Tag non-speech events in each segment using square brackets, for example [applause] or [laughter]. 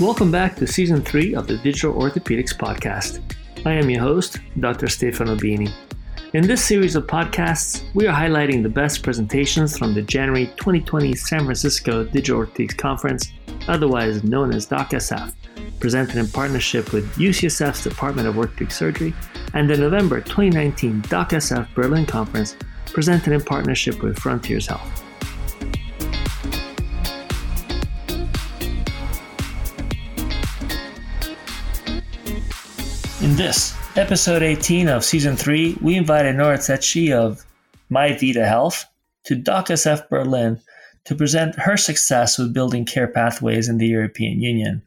Welcome back to season three of the Digital Orthopedics Podcast. I am your host, Dr. Stefano Bini. In this series of podcasts, we are highlighting the best presentations from the January 2020 San Francisco Digital Orthopedics Conference, otherwise known as DocSF, presented in partnership with UCSF's Department of Orthopedic Surgery, and the November 2019 DocSF Berlin Conference, presented in partnership with Frontiers Health. In this, episode 18 of season 3, we invited Nora of MyVita Health to DocSF Berlin to present her success with building care pathways in the European Union.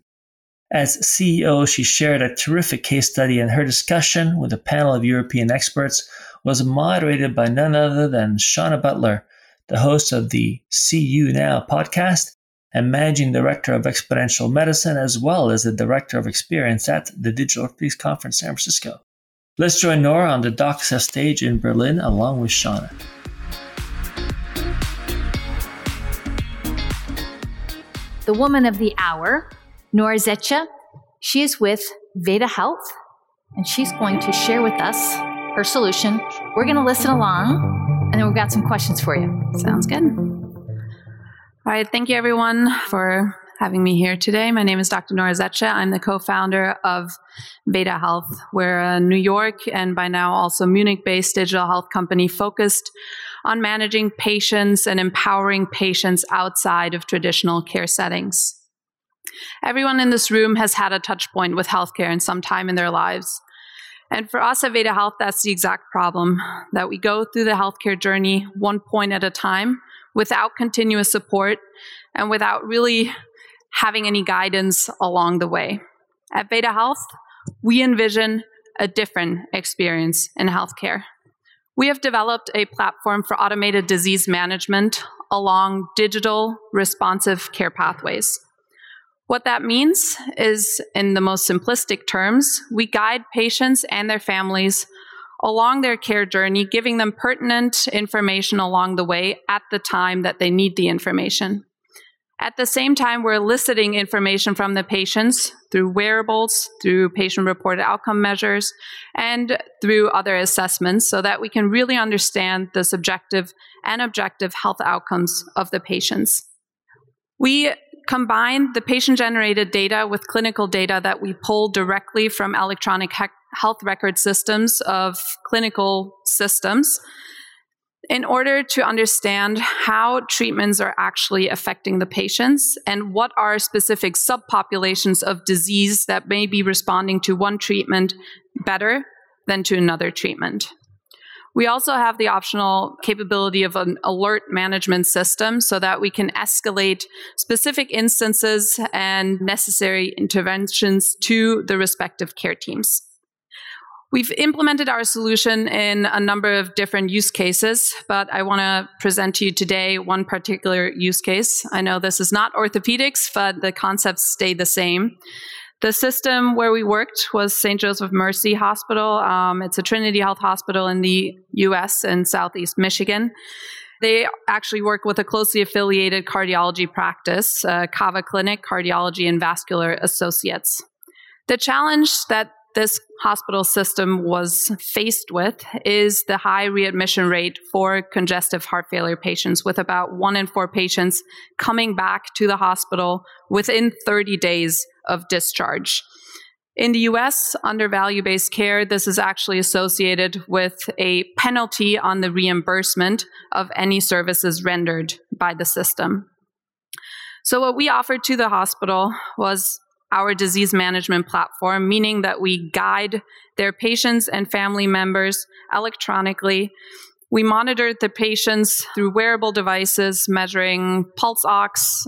As CEO, she shared a terrific case study, and her discussion with a panel of European experts was moderated by none other than Shawna Butler, the host of the See You Now podcast and managing director of exponential medicine, as well as the director of experience at the Digital Orthopedics Conference San Francisco. Let's join Nora on the DocSF stage in Berlin along with Shawna. The woman of the hour, Nora Zetsche, she is with Veta Health, and she's going to share with us her solution. We're going to listen along, and then we've got some questions for you. Sounds good. All right, thank you everyone for having me here today. My name is Dr. Nora Zetsche. I'm the co-founder of Veta Health. We're a New York and by now also Munich-based digital health company focused on managing patients and empowering patients outside of traditional care settings. Everyone in this room has had a touch point with healthcare in some time in their lives. And for us at Veta Health, that's the exact problem that we go through the healthcare journey one point at a time without continuous support and without really having any guidance along the way. At Veta Health, we envision a different experience in healthcare. We have developed a platform for automated disease management along digital responsive care pathways. What that means is, in the most simplistic terms, we guide patients and their families along their care journey, giving them pertinent information along the way at the time that they need the information. At the same time, we're eliciting information from the patients through wearables, through patient reported outcome measures, and through other assessments so that we can really understand the subjective and objective health outcomes of the patients. We combine the patient generated data with clinical data that we pull directly from electronic health record systems of clinical systems in order to understand how treatments are actually affecting the patients and what are specific subpopulations of disease that may be responding to one treatment better than to another treatment. We also have the optional capability of an alert management system so that we can escalate specific instances and necessary interventions to the respective care teams. We've implemented our solution in a number of different use cases, but I want to present to you today one particular use case. I know this is not orthopedics, but the concepts stay the same. The system where we worked was St. Joseph Mercy Hospital. Um, it's a Trinity Health hospital in the US in Southeast Michigan. They actually work with a closely affiliated cardiology practice, uh, Cava Clinic Cardiology and Vascular Associates. The challenge that this hospital system was faced with is the high readmission rate for congestive heart failure patients, with about one in four patients coming back to the hospital within 30 days of discharge. In the US, under value based care, this is actually associated with a penalty on the reimbursement of any services rendered by the system. So, what we offered to the hospital was our disease management platform, meaning that we guide their patients and family members electronically. We monitor the patients through wearable devices measuring pulse ox,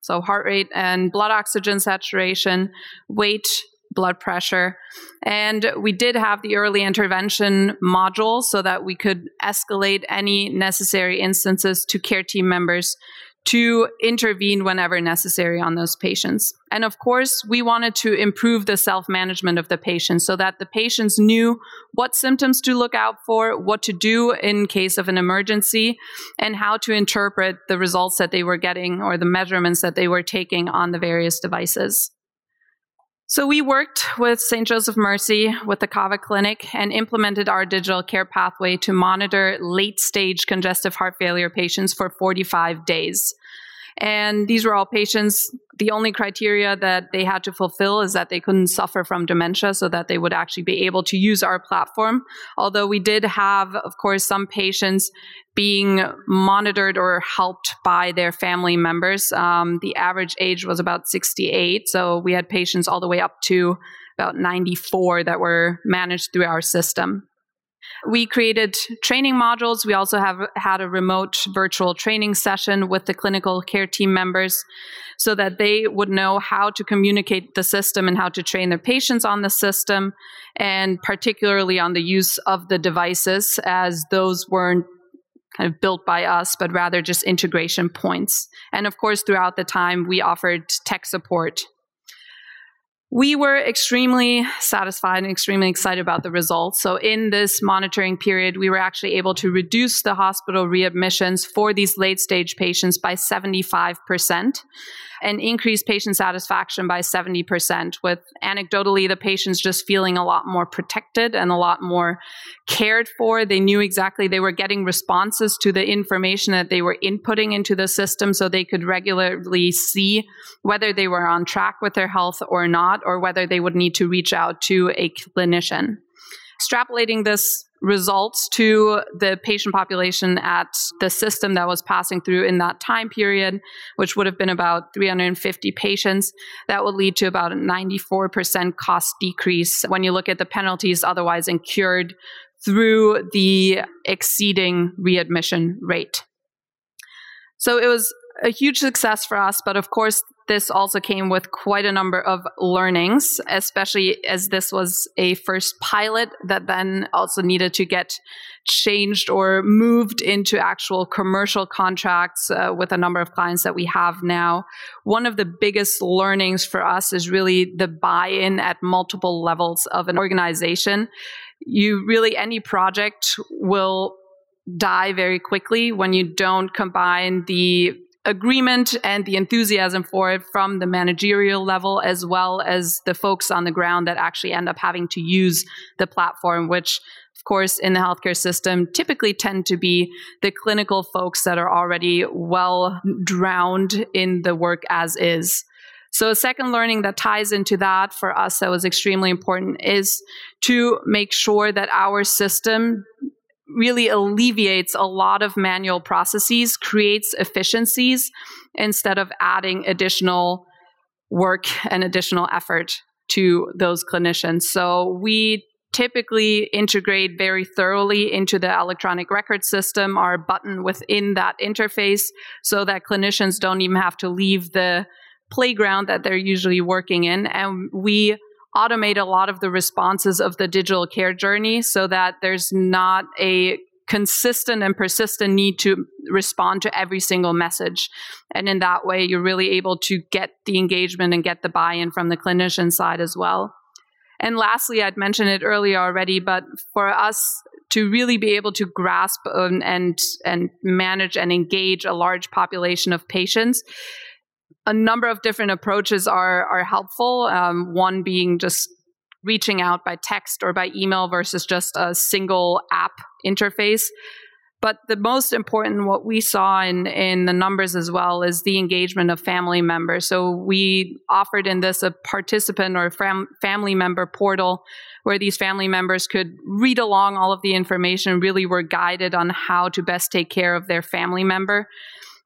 so heart rate and blood oxygen saturation, weight, blood pressure. And we did have the early intervention module so that we could escalate any necessary instances to care team members to intervene whenever necessary on those patients. And of course, we wanted to improve the self management of the patient so that the patients knew what symptoms to look out for, what to do in case of an emergency, and how to interpret the results that they were getting or the measurements that they were taking on the various devices. So we worked with St. Joseph Mercy with the Cava Clinic and implemented our digital care pathway to monitor late stage congestive heart failure patients for 45 days. And these were all patients. The only criteria that they had to fulfill is that they couldn't suffer from dementia so that they would actually be able to use our platform. Although we did have, of course, some patients being monitored or helped by their family members. Um, the average age was about 68. So we had patients all the way up to about 94 that were managed through our system. We created training modules. We also have had a remote virtual training session with the clinical care team members so that they would know how to communicate the system and how to train their patients on the system, and particularly on the use of the devices, as those weren't kind of built by us, but rather just integration points. And of course, throughout the time, we offered tech support we were extremely satisfied and extremely excited about the results. So, in this monitoring period, we were actually able to reduce the hospital readmissions for these late stage patients by 75% and increase patient satisfaction by 70%, with anecdotally the patients just feeling a lot more protected and a lot more cared for. They knew exactly they were getting responses to the information that they were inputting into the system so they could regularly see whether they were on track with their health or not, or whether they would need to reach out to a clinician. Extrapolating this results to the patient population at the system that was passing through in that time period, which would have been about 350 patients, that would lead to about a 94% cost decrease when you look at the penalties otherwise incurred through the exceeding readmission rate. So it was a huge success for us, but of course, this also came with quite a number of learnings, especially as this was a first pilot that then also needed to get changed or moved into actual commercial contracts uh, with a number of clients that we have now. One of the biggest learnings for us is really the buy in at multiple levels of an organization. You really, any project will die very quickly when you don't combine the agreement and the enthusiasm for it from the managerial level as well as the folks on the ground that actually end up having to use the platform which of course in the healthcare system typically tend to be the clinical folks that are already well drowned in the work as is. So, a second learning that ties into that for us that was extremely important is to make sure that our system really alleviates a lot of manual processes, creates efficiencies instead of adding additional work and additional effort to those clinicians. So we typically integrate very thoroughly into the electronic record system our button within that interface so that clinicians don't even have to leave the playground that they're usually working in and we automate a lot of the responses of the digital care journey so that there's not a consistent and persistent need to respond to every single message. And in that way, you're really able to get the engagement and get the buy in from the clinician side as well. And lastly, I'd mentioned it earlier already, but for us to really be able to grasp and, and, and manage and engage a large population of patients, a number of different approaches are are helpful. Um, one being just reaching out by text or by email versus just a single app interface. But the most important, what we saw in, in the numbers as well, is the engagement of family members. So we offered in this a participant or fam- family member portal where these family members could read along all of the information, really were guided on how to best take care of their family member.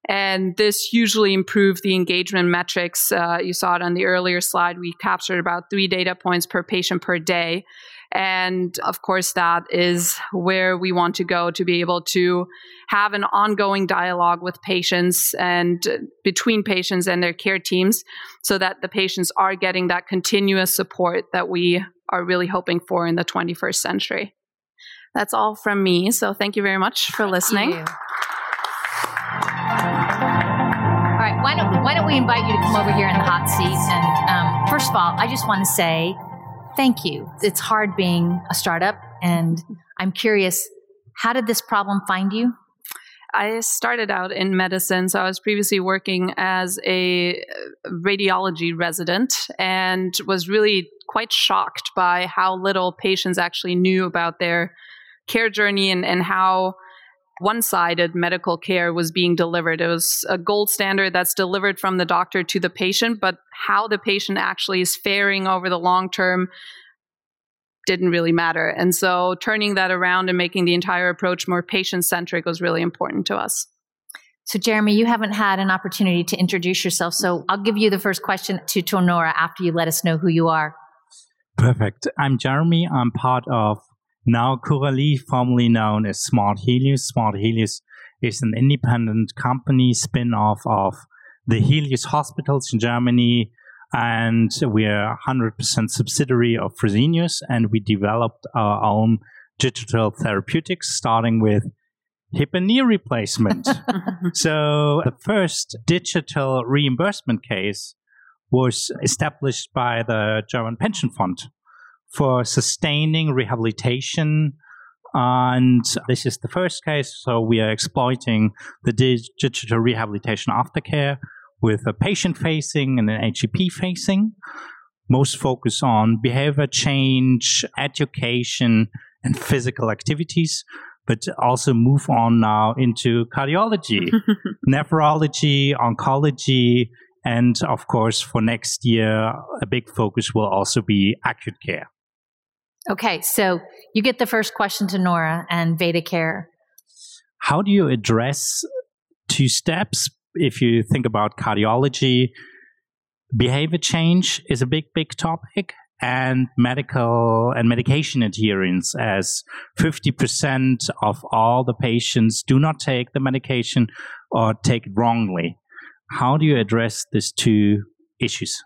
And this usually improved the engagement metrics. Uh, you saw it on the earlier slide. We captured about three data points per patient per day. And of course, that is where we want to go to be able to have an ongoing dialogue with patients and between patients and their care teams so that the patients are getting that continuous support that we are really hoping for in the 21st century. That's all from me. So thank you very much for listening. Why don't we invite you to come over here in the hot seat? And um, first of all, I just want to say thank you. It's hard being a startup, and I'm curious, how did this problem find you? I started out in medicine. So I was previously working as a radiology resident and was really quite shocked by how little patients actually knew about their care journey and, and how one sided medical care was being delivered. It was a gold standard that's delivered from the doctor to the patient, but how the patient actually is faring over the long term didn't really matter. And so turning that around and making the entire approach more patient centric was really important to us. So, Jeremy, you haven't had an opportunity to introduce yourself. So, I'll give you the first question to, to Nora after you let us know who you are. Perfect. I'm Jeremy. I'm part of now Curalie, formerly known as Smart Helios. Smart Helios is an independent company spin off of the Helios hospitals in Germany, and we're 100% subsidiary of Fresenius, and we developed our own digital therapeutics, starting with hip and knee replacement. [laughs] so the first digital reimbursement case was established by the German Pension Fund for sustaining rehabilitation. And this is the first case. So we are exploiting the digital rehabilitation aftercare with a patient facing and an HCP facing. Most focus on behavior change, education, and physical activities, but also move on now into cardiology, [laughs] nephrology, oncology, and of course, for next year, a big focus will also be acute care. Okay, so you get the first question to Nora and Veta Care. How do you address two steps if you think about cardiology, behavior change is a big, big topic, and medical and medication adherence, as 50% of all the patients do not take the medication or take it wrongly. How do you address these two issues?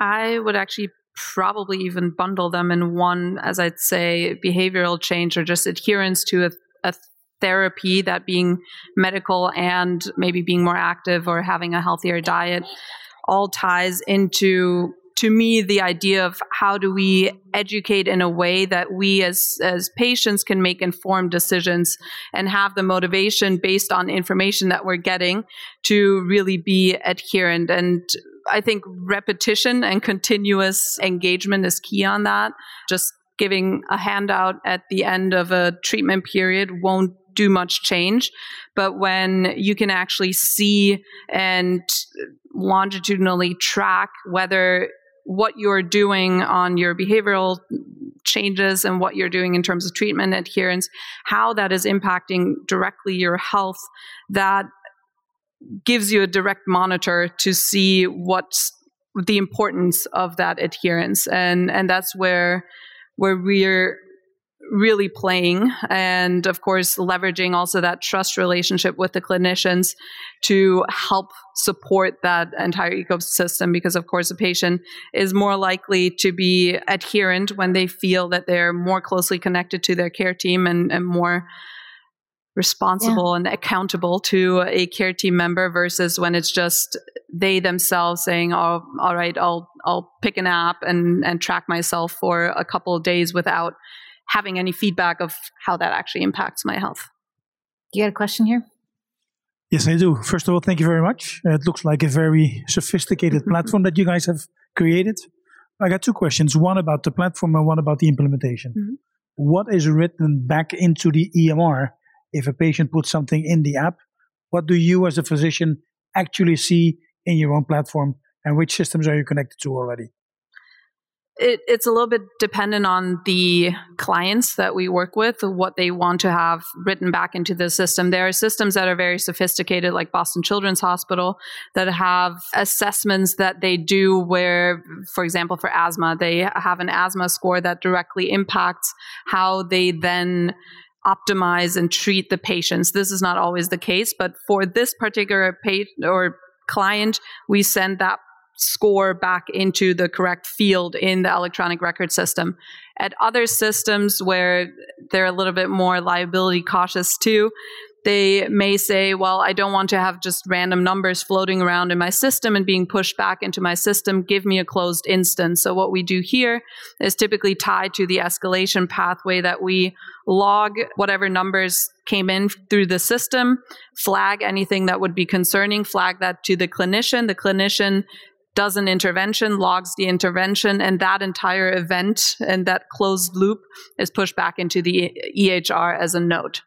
I would actually probably even bundle them in one, as I'd say, behavioral change or just adherence to a, a therapy, that being medical and maybe being more active or having a healthier diet, all ties into to me the idea of how do we educate in a way that we as as patients can make informed decisions and have the motivation based on information that we're getting to really be adherent and I think repetition and continuous engagement is key on that. Just giving a handout at the end of a treatment period won't do much change. But when you can actually see and longitudinally track whether what you're doing on your behavioral changes and what you're doing in terms of treatment adherence, how that is impacting directly your health, that gives you a direct monitor to see what's the importance of that adherence. And, and that's where, where we're really playing and of course leveraging also that trust relationship with the clinicians to help support that entire ecosystem because of course a patient is more likely to be adherent when they feel that they're more closely connected to their care team and, and more responsible yeah. and accountable to a care team member versus when it's just they themselves saying oh all right i'll i'll pick an app and and track myself for a couple of days without having any feedback of how that actually impacts my health. You got a question here? Yes, I do. First of all, thank you very much. It looks like a very sophisticated platform that you guys have created. I got two questions one about the platform and one about the implementation. Mm-hmm. What is written back into the EMR if a patient puts something in the app? What do you, as a physician, actually see in your own platform? And which systems are you connected to already? it, it's a little bit dependent on the clients that we work with, what they want to have written back into the system. There are systems that are very sophisticated, like Boston Children's Hospital, that have assessments that they do where, for example, for asthma, they have an asthma score that directly impacts how they then optimize and treat the patients. This is not always the case, but for this particular patient or client, we send that score back into the correct field in the electronic record system. At other systems where they're a little bit more liability cautious too, they may say, well, I don't want to have just random numbers floating around in my system and being pushed back into my system. Give me a closed instance. So what we do here is typically tied to the escalation pathway that we log whatever numbers came in through the system, flag anything that would be concerning, flag that to the clinician. The clinician does an intervention, logs the intervention, and that entire event and that closed loop is pushed back into the EHR as a note.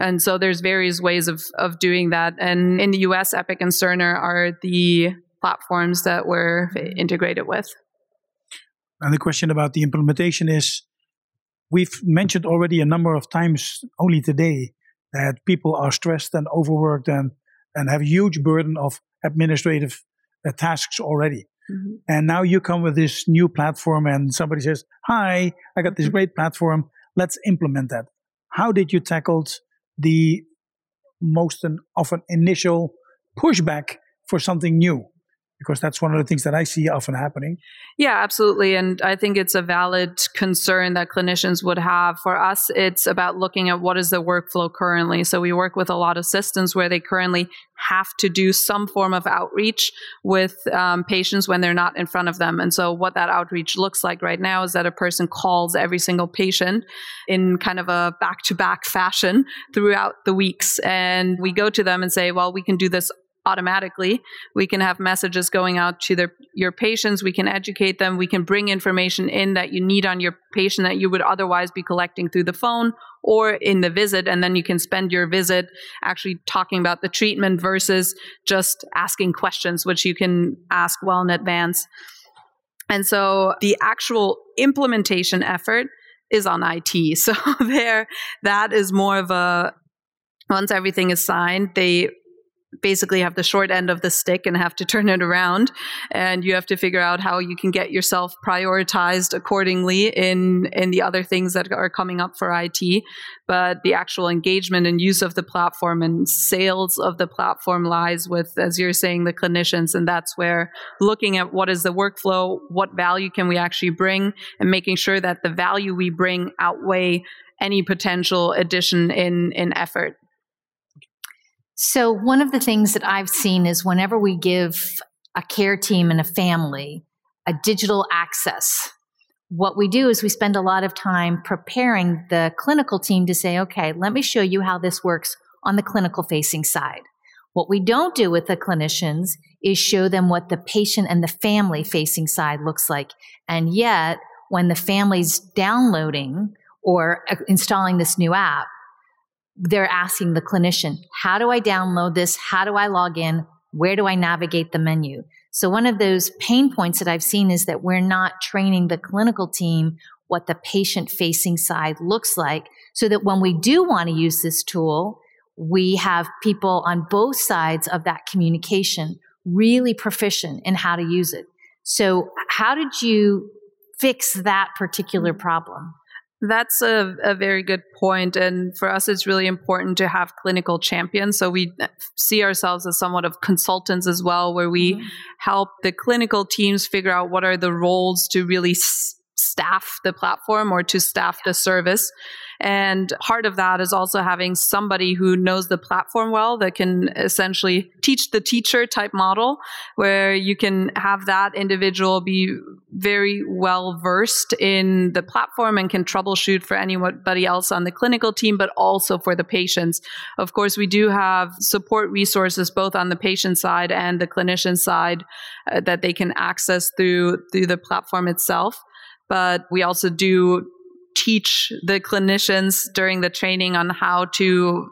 And so there's various ways of, of doing that. And in the US, Epic and Cerner are the platforms that we're integrated with. And the question about the implementation is we've mentioned already a number of times only today that people are stressed and overworked and, and have a huge burden of administrative uh, tasks already. Mm-hmm. And now you come with this new platform and somebody says, Hi, I got this mm-hmm. great platform. Let's implement that. How did you tackle the most often initial pushback for something new? Because that's one of the things that I see often happening. Yeah, absolutely. And I think it's a valid concern that clinicians would have. For us, it's about looking at what is the workflow currently. So we work with a lot of systems where they currently have to do some form of outreach with um, patients when they're not in front of them. And so what that outreach looks like right now is that a person calls every single patient in kind of a back to back fashion throughout the weeks. And we go to them and say, well, we can do this automatically. We can have messages going out to their, your patients. We can educate them. We can bring information in that you need on your patient that you would otherwise be collecting through the phone or in the visit. And then you can spend your visit actually talking about the treatment versus just asking questions, which you can ask well in advance. And so the actual implementation effort is on IT. [laughs] So there, that is more of a, once everything is signed, they basically have the short end of the stick and have to turn it around. And you have to figure out how you can get yourself prioritized accordingly in in the other things that are coming up for IT but the actual engagement and use of the platform and sales of the platform lies with as you're saying the clinicians. And that's where looking at what is the workflow what value can we actually bring and making sure that the value we bring outweigh any potential addition in in effort so, one of the things that I've seen is whenever we give a care team and a family a digital access, what we do is we spend a lot of time preparing the clinical team to say, okay, let me show you how this works on the clinical facing side. What we don't do with the clinicians is show them what the patient and the family facing side looks like. And yet, when the family's downloading or uh, installing this new app, they're asking the clinician, how do I download this? How do I log in? Where do I navigate the menu? So one of those pain points that I've seen is that we're not training the clinical team what the patient facing side looks like so that when we do want to use this tool, we have people on both sides of that communication really proficient in how to use it. So how did you fix that particular mm-hmm. problem? That's a, a very good point. And for us, it's really important to have clinical champions. So we see ourselves as somewhat of consultants as well, where we mm-hmm. help the clinical teams figure out what are the roles to really s- staff the platform or to staff the service. And part of that is also having somebody who knows the platform well that can essentially teach the teacher type model where you can have that individual be very well versed in the platform and can troubleshoot for anybody else on the clinical team, but also for the patients. Of course, we do have support resources both on the patient side and the clinician side uh, that they can access through through the platform itself. But we also do teach the clinicians during the training on how to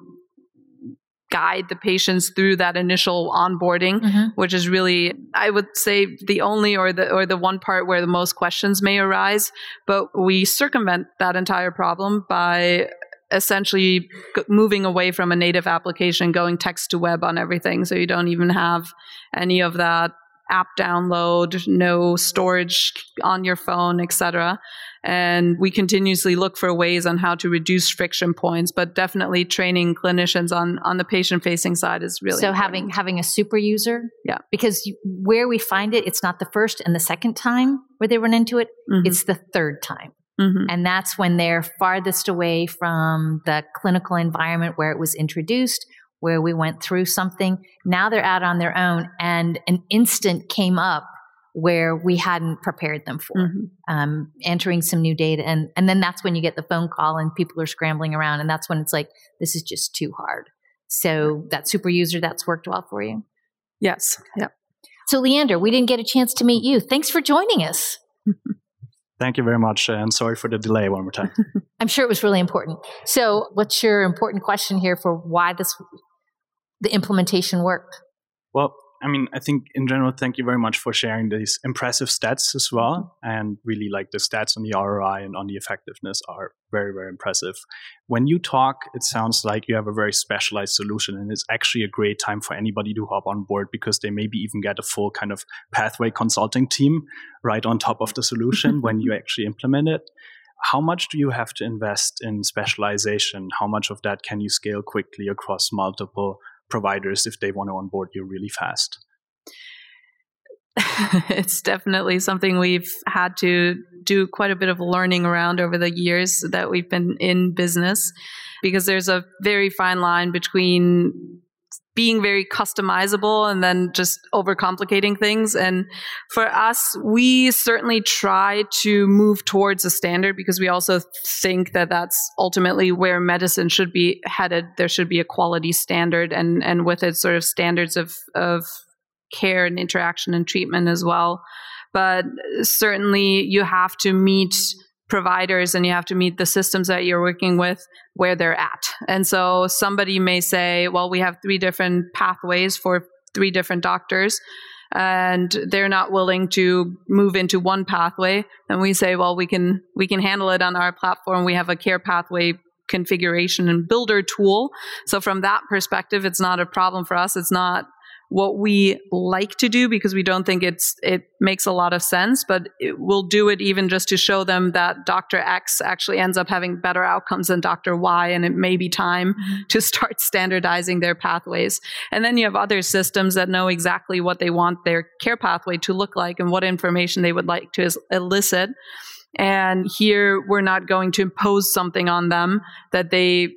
guide the patients through that initial onboarding mm-hmm. which is really i would say the only or the or the one part where the most questions may arise. But we circumvent that entire problem by essentially moving away from a native application going text to web on everything. So you don't even have any of that app download no storage on your phone etc and we continuously look for ways on how to reduce friction points but definitely training clinicians on on the patient facing side is really so important. having having a super user yeah because you, where we find it it's not the first and the second time where they run into it mm-hmm. it's the third time Mm-hmm. And that's when they're farthest away from the clinical environment where it was introduced, where we went through something. Now they're out on their own, and an instant came up where we hadn't prepared them for, mm-hmm. um, entering some new data. And, and then that's when you get the phone call and people are scrambling around. And that's when it's like, this is just too hard. So that super user, that's worked well for you. Yes. Yep. So, Leander, we didn't get a chance to meet you. Thanks for joining us. [laughs] Thank you very much, and sorry for the delay one more time. [laughs] I'm sure it was really important. So, what's your important question here for why this the implementation worked? Well, I mean, I think in general, thank you very much for sharing these impressive stats as well. And really, like the stats on the ROI and on the effectiveness are very, very impressive. When you talk, it sounds like you have a very specialized solution, and it's actually a great time for anybody to hop on board because they maybe even get a full kind of pathway consulting team right on top of the solution [laughs] when you actually implement it. How much do you have to invest in specialization? How much of that can you scale quickly across multiple providers if they want to onboard you really fast? [laughs] it's definitely something we've had to do quite a bit of learning around over the years that we've been in business because there's a very fine line between being very customizable and then just overcomplicating things. And for us, we certainly try to move towards a standard because we also think that that's ultimately where medicine should be headed. There should be a quality standard and, and with it sort of standards of, of care and interaction and treatment as well. But certainly you have to meet providers and you have to meet the systems that you're working with where they're at. And so somebody may say, well, we have three different pathways for three different doctors and they're not willing to move into one pathway. And we say well we can we can handle it on our platform. We have a care pathway configuration and builder tool. So from that perspective it's not a problem for us. It's not what we like to do because we don't think it's it makes a lot of sense but it, we'll do it even just to show them that dr x actually ends up having better outcomes than dr y and it may be time mm-hmm. to start [laughs] standardizing their pathways and then you have other systems that know exactly what they want their care pathway to look like and what information they would like to elicit and here we're not going to impose something on them that they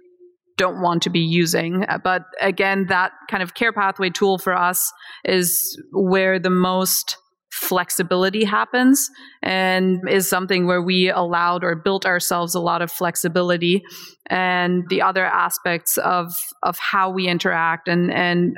don't want to be using. Uh, but again, that kind of care pathway tool for us is where the most flexibility happens and is something where we allowed or built ourselves a lot of flexibility and the other aspects of of how we interact and and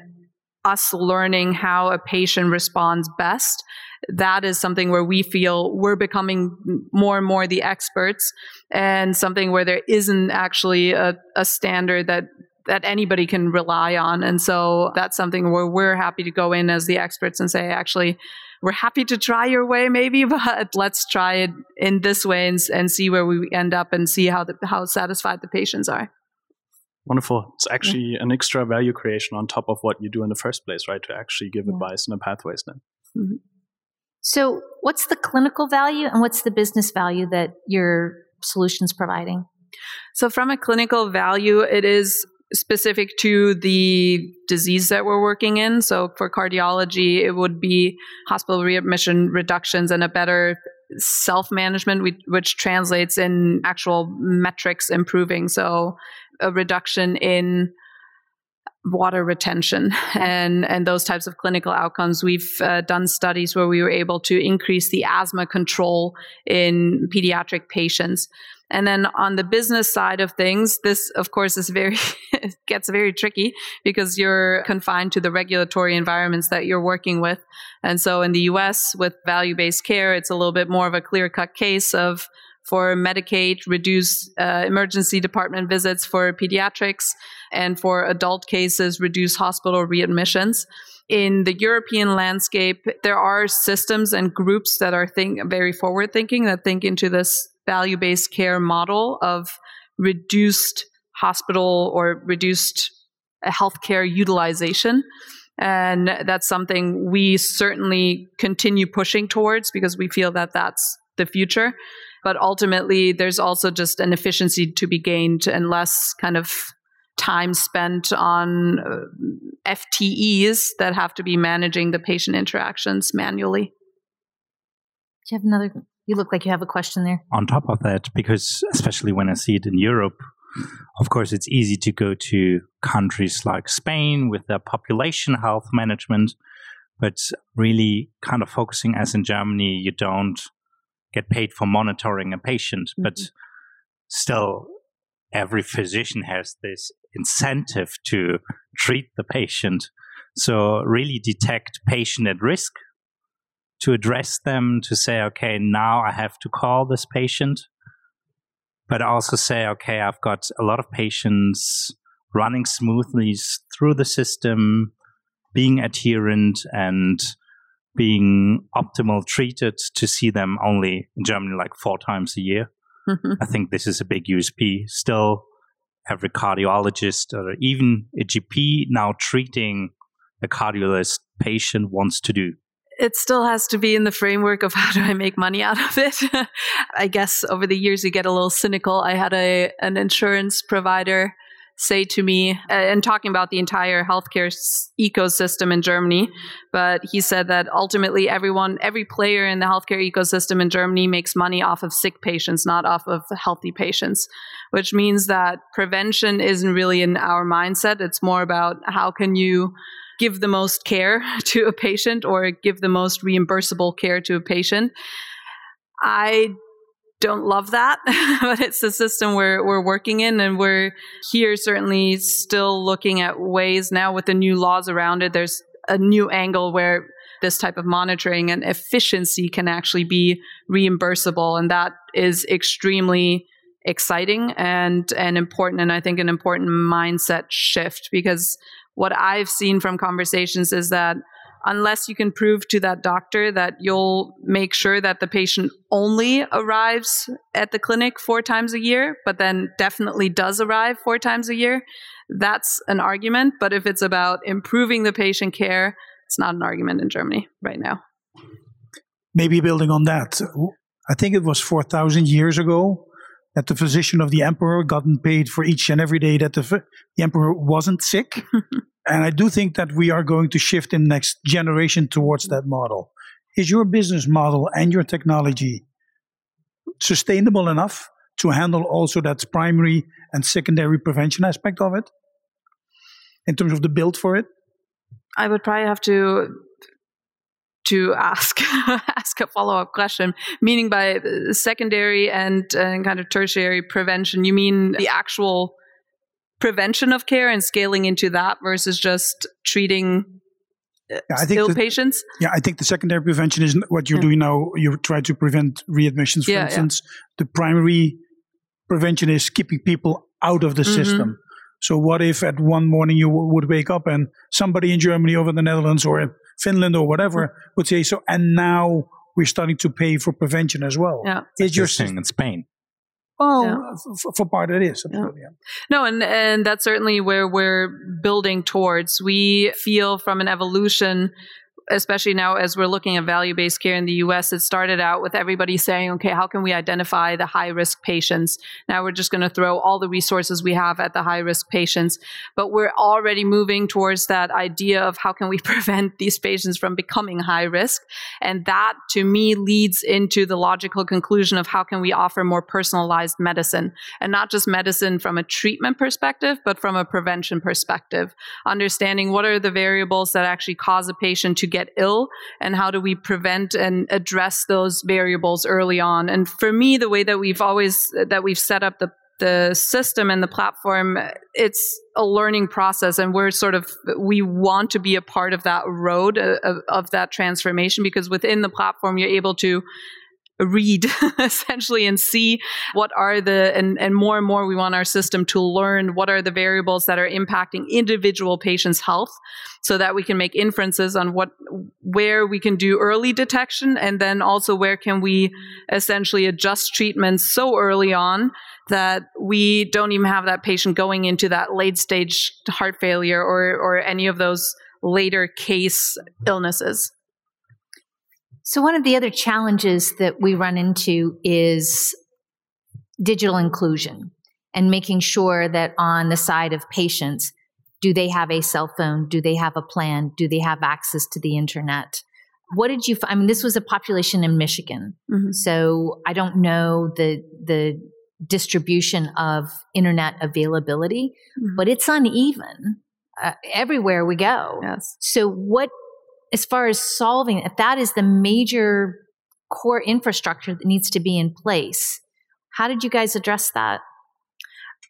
us learning how a patient responds best that is something where we feel we're becoming more and more the experts and something where there isn't actually a, a standard that that anybody can rely on. And so that's something where we're happy to go in as the experts and say, actually, we're happy to try your way, maybe, [laughs] but let's try it in this way and, and see where we end up and see how the, how satisfied the patients are. Wonderful. It's actually yeah. an extra value creation on top of what you do in the first place, right? To actually give yeah. advice in the pathways then. Mm-hmm. So, what's the clinical value and what's the business value that your solution's providing? So, from a clinical value, it is specific to the disease that we're working in. So, for cardiology, it would be hospital readmission reductions and a better self management, which translates in actual metrics improving. So, a reduction in water retention [laughs] and and those types of clinical outcomes. We've uh, done studies where we were able to increase the asthma control in pediatric patients. And then on the business side of things this of course is very [laughs] gets very tricky because you're confined to the regulatory environments that you're working with. And so in the US with value based care it's a little bit more of a clear cut case of for Medicaid, reduce uh, emergency department visits for pediatrics, and for adult cases, reduce hospital readmissions. In the European landscape, there are systems and groups that are think very forward thinking that think into this value based care model of reduced hospital or reduced healthcare utilization. And that's something we certainly continue pushing towards because we feel that that's the future. But ultimately, there's also just an efficiency to be gained and less kind of time spent on uh, FTEs that have to be managing the patient interactions manually. Do you have another You look like you have a question there. On top of that, because especially when I see it in Europe, of course, it's easy to go to countries like Spain with their population health management, but really kind of focusing as in Germany, you don't get paid for monitoring a patient, mm-hmm. but still every physician has this incentive to treat the patient. So really detect patient at risk to address them, to say, okay, now I have to call this patient, but also say, okay, I've got a lot of patients running smoothly through the system, being adherent and being optimal treated to see them only in Germany like four times a year. Mm-hmm. I think this is a big USP. Still, every cardiologist or even a GP now treating a cardiologist patient wants to do it still has to be in the framework of [laughs] how do I make money out of it. [laughs] I guess over the years you get a little cynical. I had a an insurance provider say to me uh, and talking about the entire healthcare ecosystem in Germany, but he said that ultimately everyone every player in the healthcare ecosystem in Germany makes money off of sick patients, not off of healthy patients, which means that prevention isn't really in our mindset. It's more about how can you give the most care [laughs] to a patient or give the most reimbursable care to a patient. I don't love that, [laughs] but it's the system we're, we're working in. And we're here certainly still looking at ways now with the new laws around it. There's a new angle where this type of monitoring and efficiency can actually be reimbursable. And that is extremely exciting and, and important. And I think an important mindset shift because what I've seen from conversations is that unless you can prove to that doctor that you'll make sure that the patient only arrives at the clinic four times a year, but then definitely does arrive four times a year, that's an argument. But if it's about improving the patient care, it's not an argument in Germany right now. Maybe building on that, I think it was 4,000 years ago that the physician of the emperor gotten paid for each and every day that the, the emperor wasn't sick. [laughs] and I do think that we are going to shift in next generation towards that model. Is your business model and your technology sustainable enough to handle also that primary and secondary prevention aspect of it in terms of the build for it? I would probably have to to ask [laughs] ask a follow up question. Meaning by secondary and, and kind of tertiary prevention, you mean the actual prevention of care and scaling into that versus just treating uh, yeah, I think ill the, patients? Yeah, I think the secondary prevention is what you're yeah. doing now. You try to prevent readmissions, for yeah, instance. The primary prevention is keeping people out of the mm-hmm. system. So, what if at one morning you would wake up and somebody in Germany or the Netherlands or Finland or whatever mm-hmm. would say so, and now we're starting to pay for prevention as well. Yeah, is your thing in Spain? Well, yeah. for, for, part it is. Yeah. yeah. No, and and that's certainly where we're building towards. We feel from an evolution especially now as we're looking at value based care in the US, it started out with everybody saying, okay, how can we identify the high risk patients? Now we're just going to throw all the resources we have at the high risk patients. But we're already moving towards that idea of how can we [laughs] prevent these patients from becoming high risk? And that to me leads into the logical conclusion of how can we offer more personalized medicine and not just medicine from a treatment perspective, but from a prevention perspective. Understanding what are the variables that actually cause a patient to get ill and how do we prevent and address those variables early on. And for me the way that we've always that we've set up the the system and the platform it's a learning process and we're sort of we want to be a part of that road uh, of, of that transformation because within the platform you're able to read [laughs] essentially and see what are the and, and more and more we want our system to learn what are the variables that are impacting individual patients health so that we can make inferences on what where we can do early detection and then also where can we essentially adjust treatments so early on that we don't even have that patient going into that late stage heart failure or or any of those later case illnesses so, one of the other challenges that we run into is digital inclusion and making sure that on the side of patients, do they have a cell phone? Do they have a plan? Do they have access to the internet? what did you? I mean, this was a population in Michigan, mm-hmm. so I don't know the the distribution of internet availability, mm-hmm. but it's uneven uh, everywhere we go. Yes. So what, as far as solving, if that is the major core infrastructure that needs to be in place, how did you guys address that?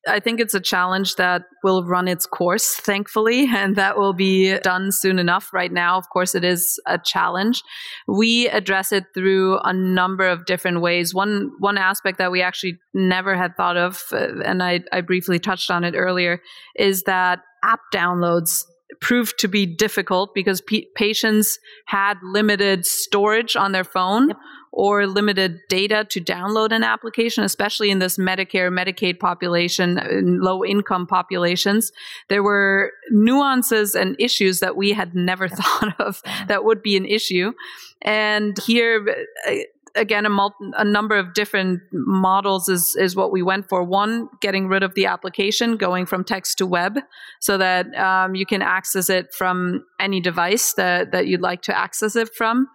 I think it's a challenge that will run its course, thankfully, [laughs] and that will be done soon enough. Right now, of course, it is a challenge. We address it through a number of different ways. One one aspect that we actually never had thought of, uh, and I, I briefly touched on it earlier, is that app downloads proved to be difficult because p- patients had limited storage on their phone yep. or limited data to download an application, especially in this Medicare, Medicaid population, low income populations. There were nuances and issues that we had never [laughs] thought of that would be an issue. And here, uh, again, a, a number of different models is, is what we went for. One, getting rid of the application, going from text to web, so that um, you can access it from any device that, that you'd like to access it from.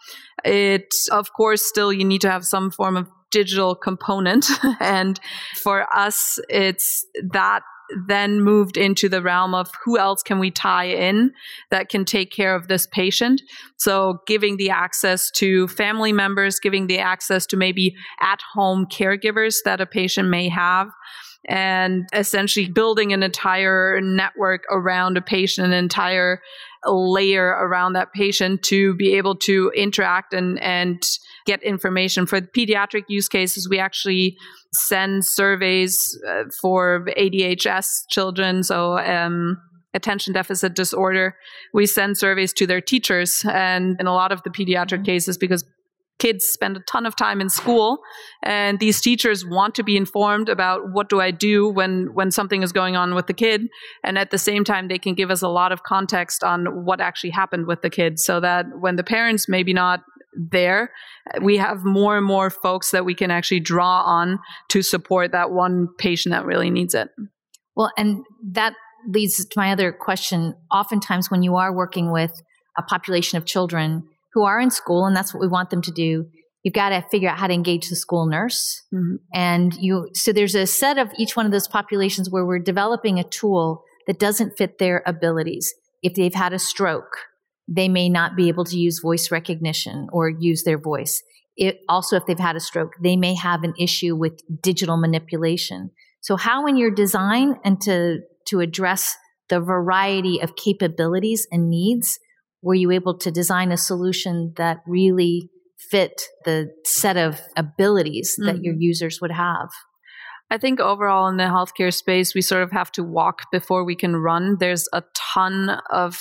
It, of course, still you need to have some form of digital component. [laughs] and for us, it's that then moved into the realm of who else can we tie in that can take care of this patient. So giving the access to family members, giving the access to maybe at home caregivers that a patient may have and essentially building an entire network around a patient, an entire layer around that patient to be able to interact and, and get information. For the pediatric use cases, we actually send surveys uh, for ADHS children, so um, attention deficit disorder. We send surveys to their teachers, and in a lot of the pediatric mm-hmm. cases, because kids spend a ton of time in school and these teachers want to be informed about what do i do when when something is going on with the kid and at the same time they can give us a lot of context on what actually happened with the kid so that when the parents maybe not there we have more and more folks that we can actually draw on to support that one patient that really needs it. Well and that leads to my other question. Oftentimes when you are working with a population of children who are in school, and that's what we want them to do. You've got to figure out how to engage the school nurse. Mm-hmm. And you, so there's a set of each one of those populations where we're developing a tool that doesn't fit their abilities. If they've had a stroke, they may not be able to use voice recognition or use their voice. It, also, if they've had a stroke, they may have an issue with digital manipulation. So, how in your design and to to address the variety of capabilities and needs were you able to design a solution that really fit the set of abilities mm-hmm. that your mm-hmm. users would have? I think overall in the healthcare space, we sort of have to walk before we can run. There's a ton of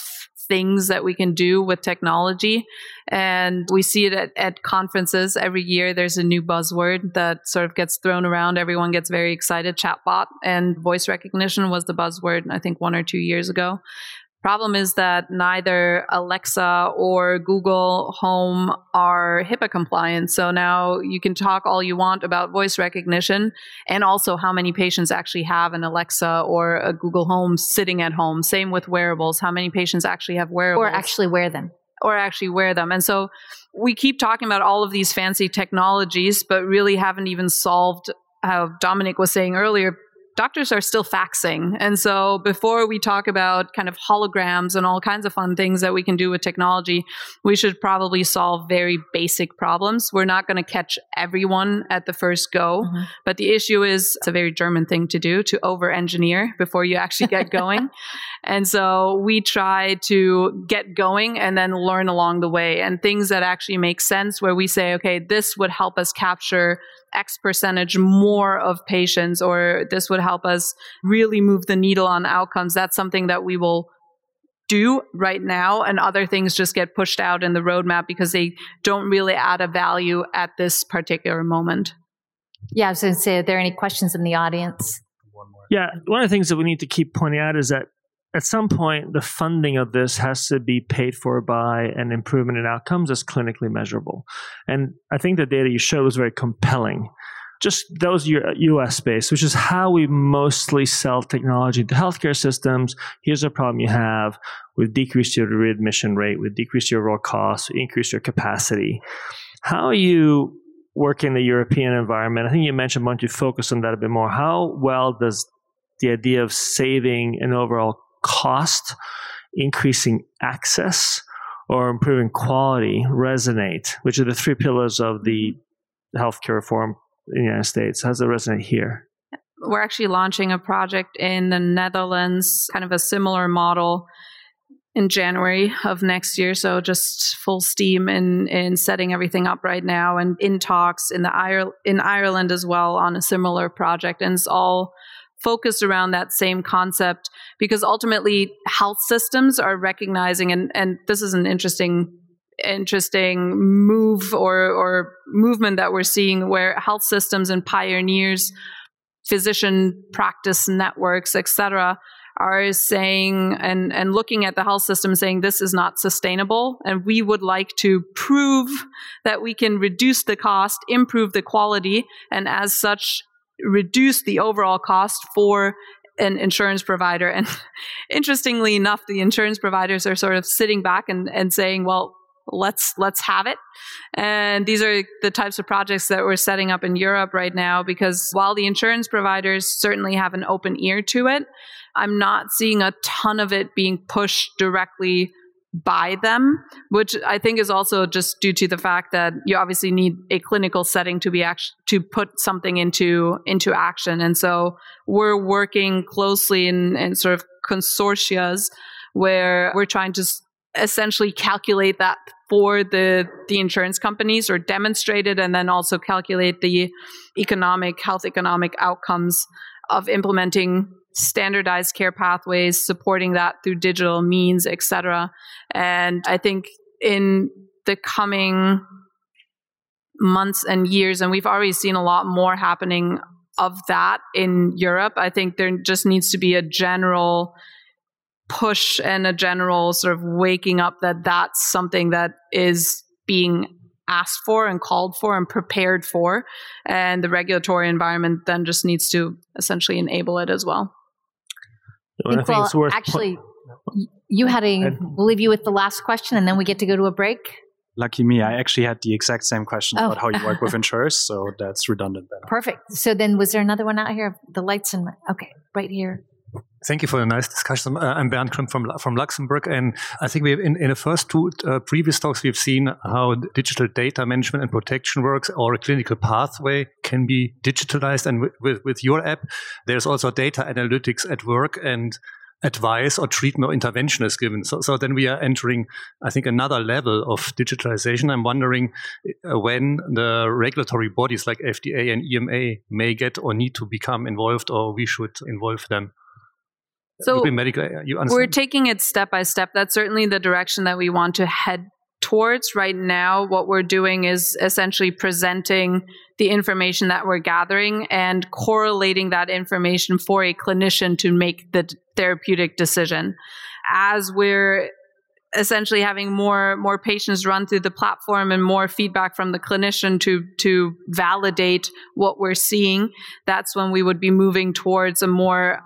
things that we can do with technology. And we see it at, at, conferences every year. There's a new buzzword that sort of gets thrown around. Everyone gets very excited. Chatbot and voice recognition was the buzzword, I think, one or two years ago. Problem is that neither Alexa or Google Home are HIPAA compliant. So now you can talk all you want about voice recognition and also how many patients actually have an Alexa or a Google Home sitting at home. Same with wearables. How many patients actually have wearables? Or actually wear them. Or actually wear them. And so we keep talking about all of these fancy technologies, but really haven't even solved how Dominic was saying earlier, doctors are still faxing. And so before we talk about kind of holograms and all kinds of fun things that we can do with technology, we should probably solve very basic problems. We're not going to catch everyone at the first go, mm-hmm. but the issue is it's a very German thing to do to over engineer before you actually get going. [laughs] and so we try to get going and then learn along the way and things that actually make sense where we say, okay, this would help us capture X percentage more of patients, or this would help us really move the needle on outcomes. That's something that we will do right now, and other things just get pushed out in the roadmap because they don't really add a value at this particular moment. Yeah, I was going to say, are there any questions in the audience? Yeah, one of the things that we need to keep pointing out is that at some point, the funding of this has to be paid for by an improvement in outcomes that's clinically measurable. And I think the data you showed was very compelling. Just those US based, which is how we mostly sell technology to healthcare systems. Here's a problem you have. We've decreased your readmission rate, we've decreased your overall cost, we increased your capacity. How you work in the European environment? I think you mentioned want you focus on that a bit more. How well does the idea of saving an overall cost, increasing access, or improving quality resonate, which are the three pillars of the healthcare reform the United States. How does it resonate here? We're actually launching a project in the Netherlands, kind of a similar model in January of next year. So just full steam in in setting everything up right now, and in talks in the in Ireland as well on a similar project, and it's all focused around that same concept because ultimately health systems are recognizing and and this is an interesting interesting move or or movement that we're seeing where health systems and pioneers physician practice networks etc are saying and and looking at the health system saying this is not sustainable and we would like to prove that we can reduce the cost improve the quality and as such reduce the overall cost for an insurance provider. And [laughs] interestingly enough, the insurance providers are sort of sitting back and, and saying, well, let's let's have it and these are the types of projects that we're setting up in Europe right now because while the insurance providers certainly have an open ear to it i'm not seeing a ton of it being pushed directly by them, which I think is also just due to the fact that you obviously need a clinical setting to be act- to put something into into action. And so we're working closely in, in sort of consortias where we're trying to essentially calculate that for the the insurance companies or demonstrate it and then also calculate the economic health economic outcomes of implementing standardized care pathways, supporting that through digital means, etc. And I think in the coming months and years, and we've already seen a lot more happening of that in Europe. I think there just needs to be a general push and a general sort of waking up that that's something that is being asked for and called for and prepared for. And the regulatory environment then just needs to essentially enable it as well. I think, well, worth actually, you had a. We'll leave you with the last question, and then we get to go to a break. Lucky me, I actually had the exact same question oh. about how you work with [laughs] insurers, so that's redundant. Then. Perfect. So then, was there another one out here? The lights and okay, right here. Thank you for the nice discussion. Uh, I'm Bernd Krim from from Luxembourg, and I think we in, in the first two uh, previous talks we've seen how digital data management and protection works, or a clinical pathway can be digitalized. And with, with, with your app, there's also data analytics at work, and advice or treatment or intervention is given. So, so then we are entering, I think, another level of digitalization. I'm wondering uh, when the regulatory bodies like FDA and EMA may get or need to become involved, or we should involve them. So we're taking it step by step. That's certainly the direction that we want to head towards right now. What we're doing is essentially presenting the information that we're gathering and correlating that information for a clinician to make the therapeutic decision. As we're essentially having more more patients run through the platform and more feedback from the clinician to to validate what we're seeing that's when we would be moving towards a more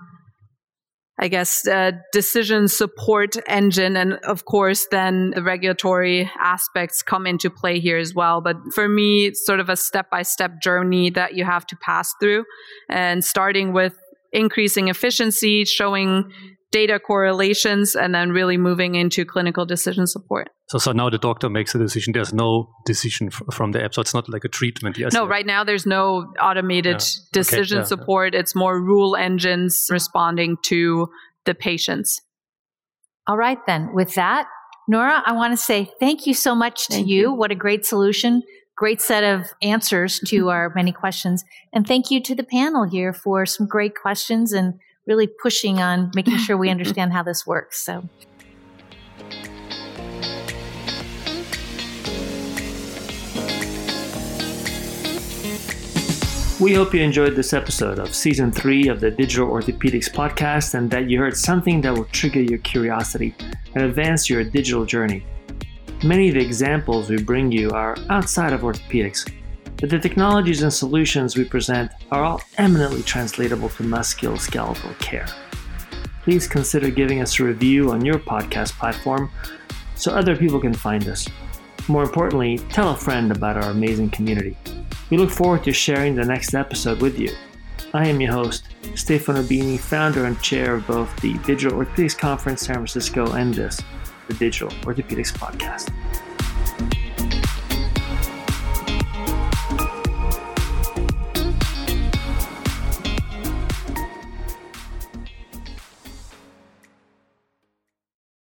I guess, uh, decision support engine. And of course, then the regulatory aspects come into play here as well. But for me, it's sort of a step by step journey that you have to pass through and starting with increasing efficiency, showing data correlations and then really moving into clinical decision support. So, so now the doctor makes a decision. There's no decision f- from the app. So it's not like a treatment. Yes. No, right now there's no automated yeah. decision okay. yeah. support. It's more rule engines responding to the patients. All right, then. With that, Nora, I want to say thank you so much to you. you. What a great solution. Great set of answers to [laughs] our many questions. And thank you to the panel here for some great questions and really pushing on making sure we [laughs] understand how this works. So. We hope you enjoyed this episode of season three of the Digital Orthopedics podcast and that you heard something that will trigger your curiosity and advance your digital journey. Many of the examples we bring you are outside of orthopedics, but the technologies and solutions we present are all eminently translatable to musculoskeletal care. Please consider giving us a review on your podcast platform so other people can find us. More importantly, tell a friend about our amazing community. We look forward to sharing the next episode with you. I am your host, Stefano Bini, founder and chair of both the Digital Orthopedics Conference San Francisco and this, the Digital Orthopedics Podcast.